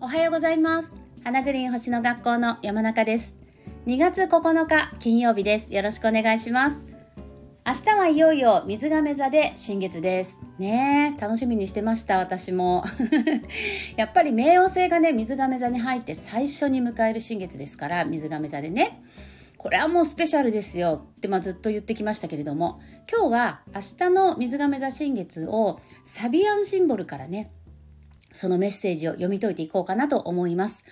おはようございます。花グリーン星の学校の山中です。2月9日金曜日です。よろしくお願いします。明日はいよいよ水亀座で新月です。ね楽しみにしてました私も。やっぱり冥王星がね水亀座に入って最初に迎える新月ですから水亀座でね。これはもうスペシャルですよって、まあ、ずっと言ってきましたけれども今日は明日の水亀座新月をサビアンシンボルからねそのメッセージを読み解いていこうかなと思います。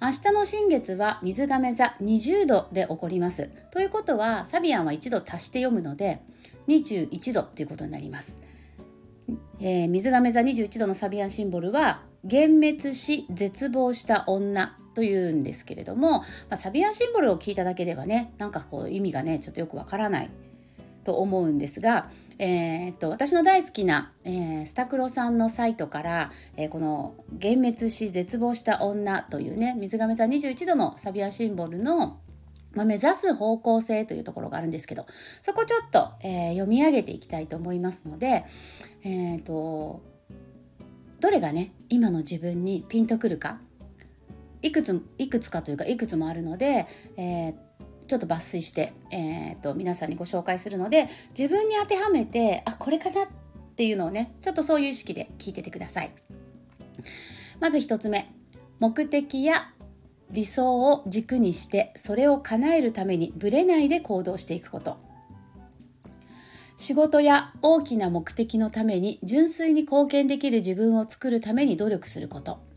明日の新月は水亀座20度で起こります。ということはサビアンは1度足して読むので21度ということになります。えー、水亀座21度のサビアンシンボルは幻滅し絶望した女というんですけれども、まあ、サビアシンボルを聞いただけではねなんかこう意味がねちょっとよくわからないと思うんですが、えー、っと私の大好きな、えー、スタクロさんのサイトから、えー、この「幻滅し絶望した女」というね水亀座21度のサビアシンボルのまあ、目指す方向性というところがあるんですけどそこちょっと、えー、読み上げていきたいと思いますので、えーと、どれがね今の自分にピンとくるかいくついくつかというかいくつもあるので、えー、ちょっと抜粋して、えーと、皆さんにご紹介するので自分に当てはめてあこれかなっていうのをねちょっとそういう意識で聞いててください。まず1つ目。目的や理想を軸にしてそれを叶えるためにぶれないで行動していくこと。仕事や大きな目的のために純粋に貢献できる自分を作るために努力すること。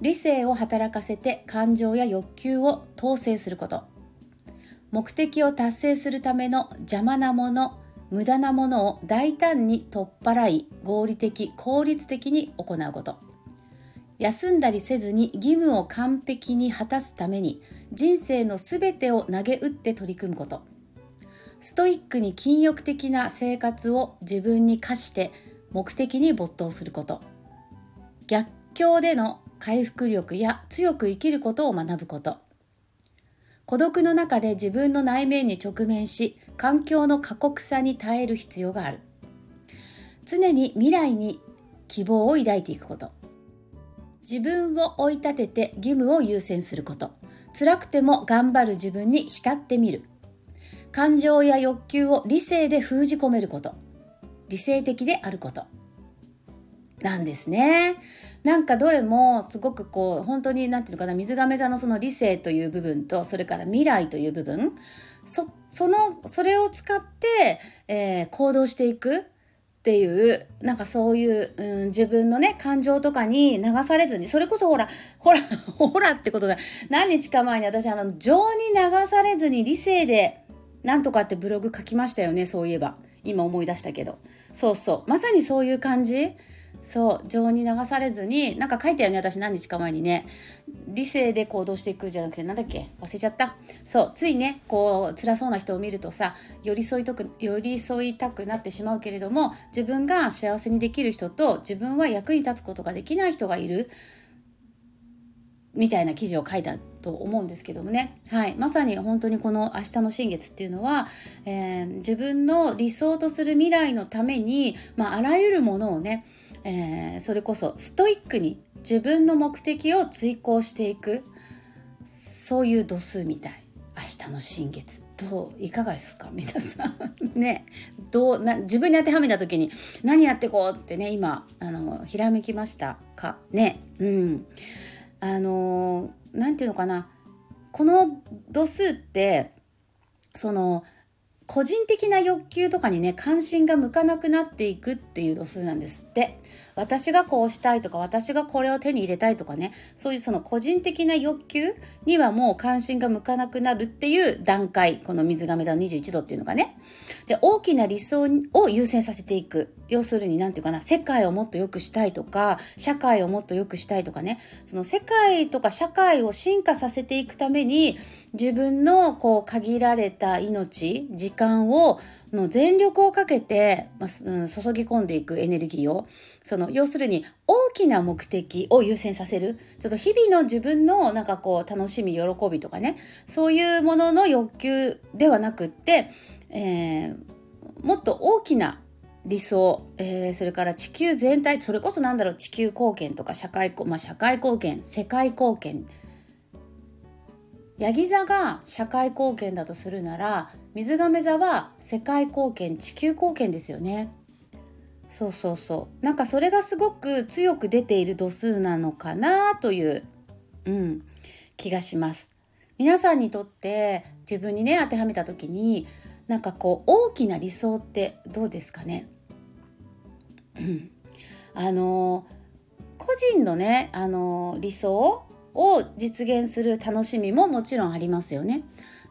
理性を働かせて感情や欲求を統制すること。目的を達成するための邪魔なもの無駄なものを大胆に取っ払い合理的効率的に行うこと。休んだりせずに義務を完璧に果たすために人生のすべてを投げ打って取り組むこと。ストイックに禁欲的な生活を自分に課して目的に没頭すること。逆境での回復力や強く生きることを学ぶこと。孤独の中で自分の内面に直面し環境の過酷さに耐える必要がある。常に未来に希望を抱いていくこと。自分を追い立てて義務を優先すること。辛くても頑張る自分に浸ってみる。感情や欲求を理性で封じ込めること。理性的であること。なんですね。なんかどれもすごくこう本当に何て言うのかな水亀座のその理性という部分とそれから未来という部分。そそのそれを使って、えー、行動していくっていうなんかそういう、うん、自分のね感情とかに流されずにそれこそほらほら ほらってことで何日か前に私あの情に流されずに理性でなんとかってブログ書きましたよねそういえば。今思い出したけど。そうそう。まさにそういう感じ。そう情に流されずになんか書いたよね私何日か前にね。理性で行動していくじゃなくてなんだっけ？忘れちゃった。そうついねこう辛そうな人を見るとさ寄り添いたく寄り添いたくなってしまうけれども自分が幸せにできる人と自分は役に立つことができない人がいる。みたいな記事を書いたと思うんですけどもね、はい、まさに本当にこの「明日の新月」っていうのは、えー、自分の理想とする未来のために、まあ、あらゆるものをねえー、それこそストイックに自分の目的を追行していくそういう度数みたい。明日の新月。どう？いかがですか？皆さん。ね。どう？な自分に当てはめた時に何やってこうってね今あのひらめきましたか？ね。うん。あの何て言うのかな。この度数ってその個人的な欲求とかにね関心が向かなくなっていくっていう度数なんですって。私がこうしたいとか私がこれを手に入れたいとかねそういうその個人的な欲求にはもう関心が向かなくなるっていう段階この水亀座の21度っていうのがね。で大きな理想を優先させていく。要するに何て言うかな世界をもっと良くしたいとか社会をもっと良くしたいとかね。その世界とか社会を進化させていくために自分のこう限られた命時間をもう全力をかけて、まあ、注ぎ込んでいくエネルギーを。その要するに大きな目的を優先させる。ちょっと日々の自分のなんかこう楽しみ喜びとかね。そういうものの欲求ではなくって、えー、もっと大きな理想、えー、それから地球全体それこそなんだろう地球貢献とか社会,、まあ、社会貢献世界貢献ヤギ座が社会貢献だとするなら水亀座は世界貢献地球貢献ですよね。そうそうそうなんかそれがすごく強く出ている度数なのかなという、うん、気がします。皆さんにとって自分にね当てはめた時になんかこう大きな理想ってどうですかね？あの個人のねあの理想を実現する楽しみももちろんありますよね。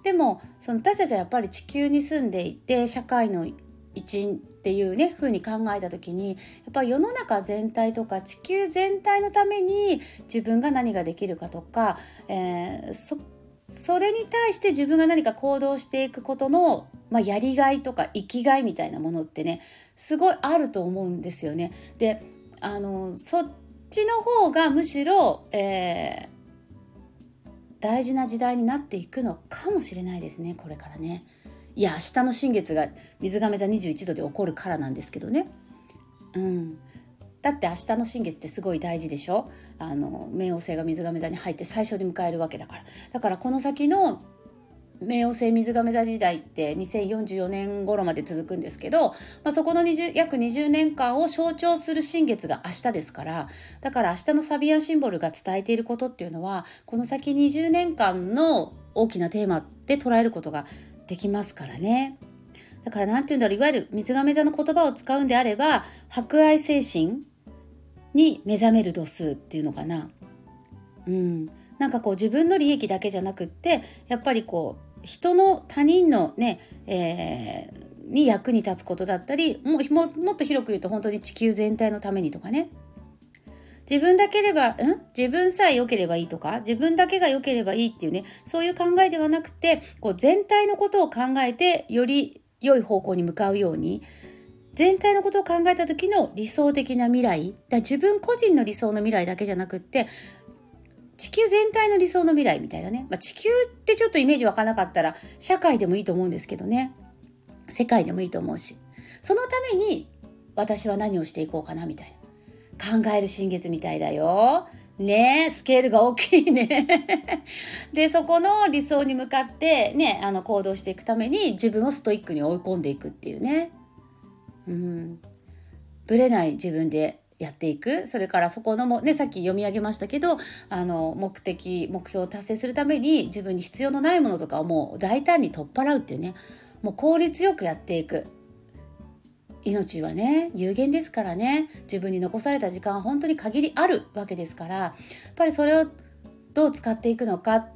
でもその私たちはやっぱり地球に住んでいて社会の一員っていうね風に考えた時にやっぱり世の中全体とか地球全体のために自分が何ができるかとか、えー、そそれに対して自分が何か行動していくことの、まあ、やりがいとか生きがいみたいなものってねすごいあると思うんですよね。であのそっちの方がむしろ、えー、大事な時代になっていくのかもしれないですねこれからね。いや明日の新月が水亀座21度で起こるからなんですけどね。うん、だって明日の新月ってすごい大事でしょ？あの冥王星が水亀座に入って最初に迎えるわけだからだからこの先の冥王星水亀座時代って2044年頃まで続くんですけど、まあ、そこの20約20年間を象徴する新月が明日ですからだから明日のサビアンシンボルが伝えていることっていうのはこの先20年間の大きなテーマで捉えることができますからね。だから何て言うんだろういわゆる水亀座の言葉を使うんであれば博愛精神に目覚める度数っていうのかな。うん、なんかこう自分の利益だけじゃなくってやっぱりこう人の他人のね、えー、に役に立つことだったりもももっと広く言うと本当に地球全体のためにとかね。自分だければ、ん？自分さえ良ければいいとか、自分だけが良ければいいっていうね、そういう考えではなくて、こう全体のことを考えて、より良い方向に向かうように全体のことを考えた時の理想的な未来だ自分個人の理想の未来だけじゃなくって地球全体の理想の未来みたいなね、まあ、地球ってちょっとイメージ湧かなかったら社会でもいいと思うんですけどね。世界でもいいと思うし。そのために私は何をしていこうかなみたいな。考える新月みたいだよ。ねスケールが大きいね。でそこの理想に向かってねあの行動していくために自分をストイックに追い込んでいくっていうね。うん。ぶれない自分でやっていく。それからそこのもねさっき読み上げましたけどあの目的目標を達成するために自分に必要のないものとかをもう大胆に取っ払うっていうね。もう効率よくやっていく。命はね有限ですからね。自分に残された時間は本当に限りあるわけですから。やっぱりそれをどう使っていくのかっ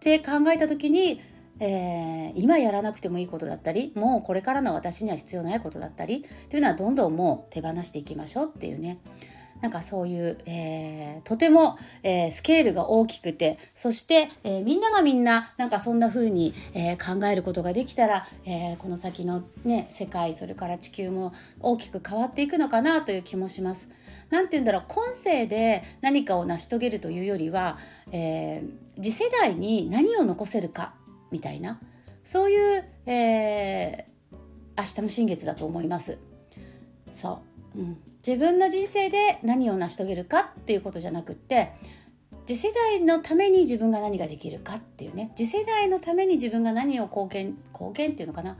て考えた時に、えー、今やらなくてもいいことだったりもうこれからの私には必要ないことだったりっていうのはどんどんもう手放していきましょうっていうねなんかそういう、えー、とても、えー、スケールが大きくてそして、えー、みんながみんななんかそんな風に、え考えることができたら、えこの先の、ね、世界それから地球も大きく変わっていくのかなという気もします。なんて言うんだろう今世で何かを成し遂げるというよりは、え次世代に何を残せるかみたいな。そういう、え明日の新月だと思います。そう、うん。自分の人生で何を成し遂げるかっていうことじゃなくって次世代のために自分が何ができるかっていうね。次世代のために自分が何を貢献貢献っていうのかな、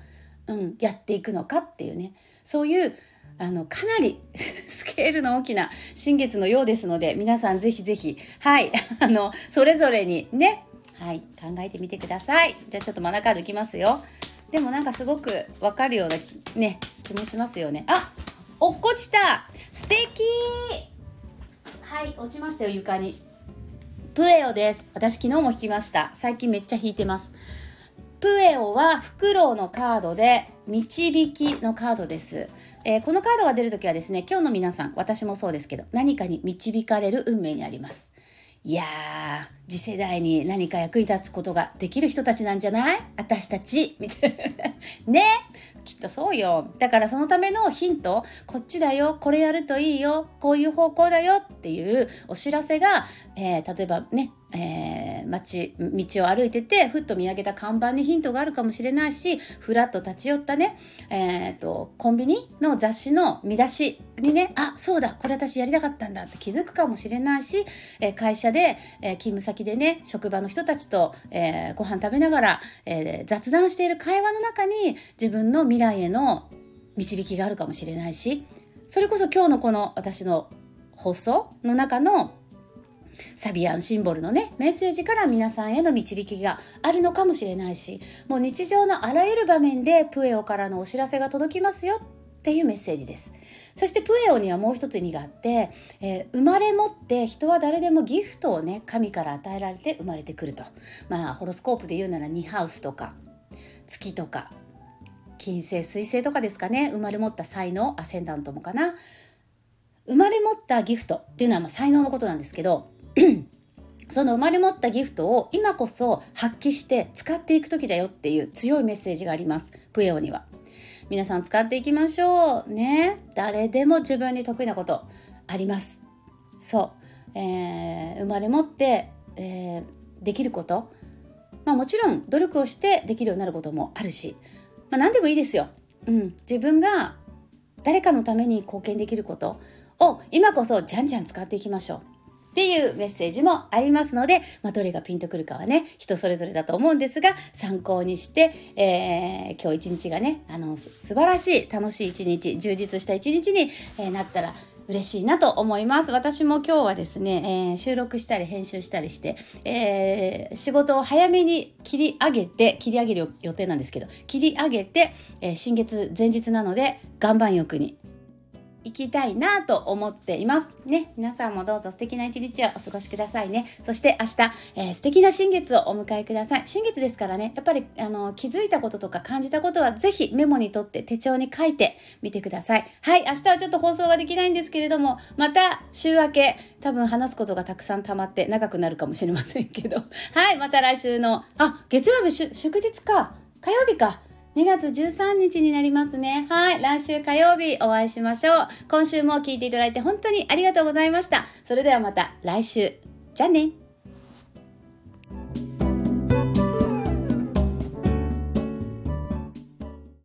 うん、やっていくのかっていうね。そういうあのかなり スケールの大きな新月のようですので皆さんぜひぜひ。はい。あのそれぞれにねはい考えてみてください。じゃあちょっとマナカードいきますよ。でもなんかすごくわかるようなね気もしますよね。あ落っこちた。素敵。はい落ちましたよ床に。プエオです。私昨日も引きました。最近めっちゃ引いてます。プエオはフクロウのカードで導きのカードです、えー、このカードが出るときはですね今日の皆さん私もそうですけど何かに導かれる運命にありますいやー次世代に何か役に立つことができる人たちなんじゃない？私たちみたいな。ね？きっとそうよ。だからそのためのヒントこっちだよ。これやるといいよ。こういう方向だよ。っていうお知らせが、えー、例えばねえー、街道を歩いててふっと見上げた看板にヒントがあるかもしれないしふらっと立ち寄ったね、えーと、コンビニの雑誌の見出しにねあそうだこれ私やりたかったんだって気づくかもしれないし、えー、会社で、えー、勤務先でね職場の人たちと、えー、ご飯食べながら、えー、雑談している会話の中に自分の未来への導きがあるかもしれないしそれこそ今日のこの私の放送の中のサビアンシンボルのねメッセージから皆さんへの導きがあるのかもしれないしもう日常のあらゆる場面でプエオからのお知らせが届きますよっていうメッセージです。そしてプエオにはもう一つ意味があって、えー、生まれ持って人は誰でもギフトをね神から与えられて生まれてくると。まあホロスコープで言うならニハウスとか月とか金星水星とかですかね。生まれ持った才能アセンダントもかな。生まれ持ったギフトっていうのはまあ才能のことなんですけど その生まれ持ったギフトを今こそ発揮して使っていく時だよっていう強いメッセージがあります。プエオには。皆さん使っていきましょうね。誰でも自分に得意なことあります。そう、えー、生まれ持って、えー、できること。まあもちろん努力をしてできるようになることもあるし、まあ、何でもいいですよ、うん、自分が誰かのために貢献できることを今こそじゃんじゃん使っていきましょう。っていうメッセージもありますので、まあ、どれがピンとくるかはね人それぞれだと思うんですが参考にして、えー、今日一日がねあの素晴らしい楽しい一日充実した一日に、えー、なったら嬉しいなと思います。私も今日はですね、えー、収録したり編集したりして、えー、仕事を早めに切り上げて、切り上げる予定なんですけど、切り上げて、えー、新月前日なので、岩盤浴に行きたいなと思っています。ね、皆さんもどうぞ素敵な一日をお過ごしくださいね。そして明日、えー、素敵な新月をお迎えください。新月ですからね、やっぱりあの気づいたこととか感じたことはぜひメモに取って手帳に書いてみてください。はい、明日はちょっと放送ができないんですけれども、また週明け、多分話すことがたくさん溜まって長くなるかもしれませんけど、はい、また来週の、あ、月曜日祝日か、火曜日か。2月13日になりますね。はい。来週火曜日お会いしましょう。今週も聞いていただいて本当にありがとうございました。それではまた来週。じゃあね。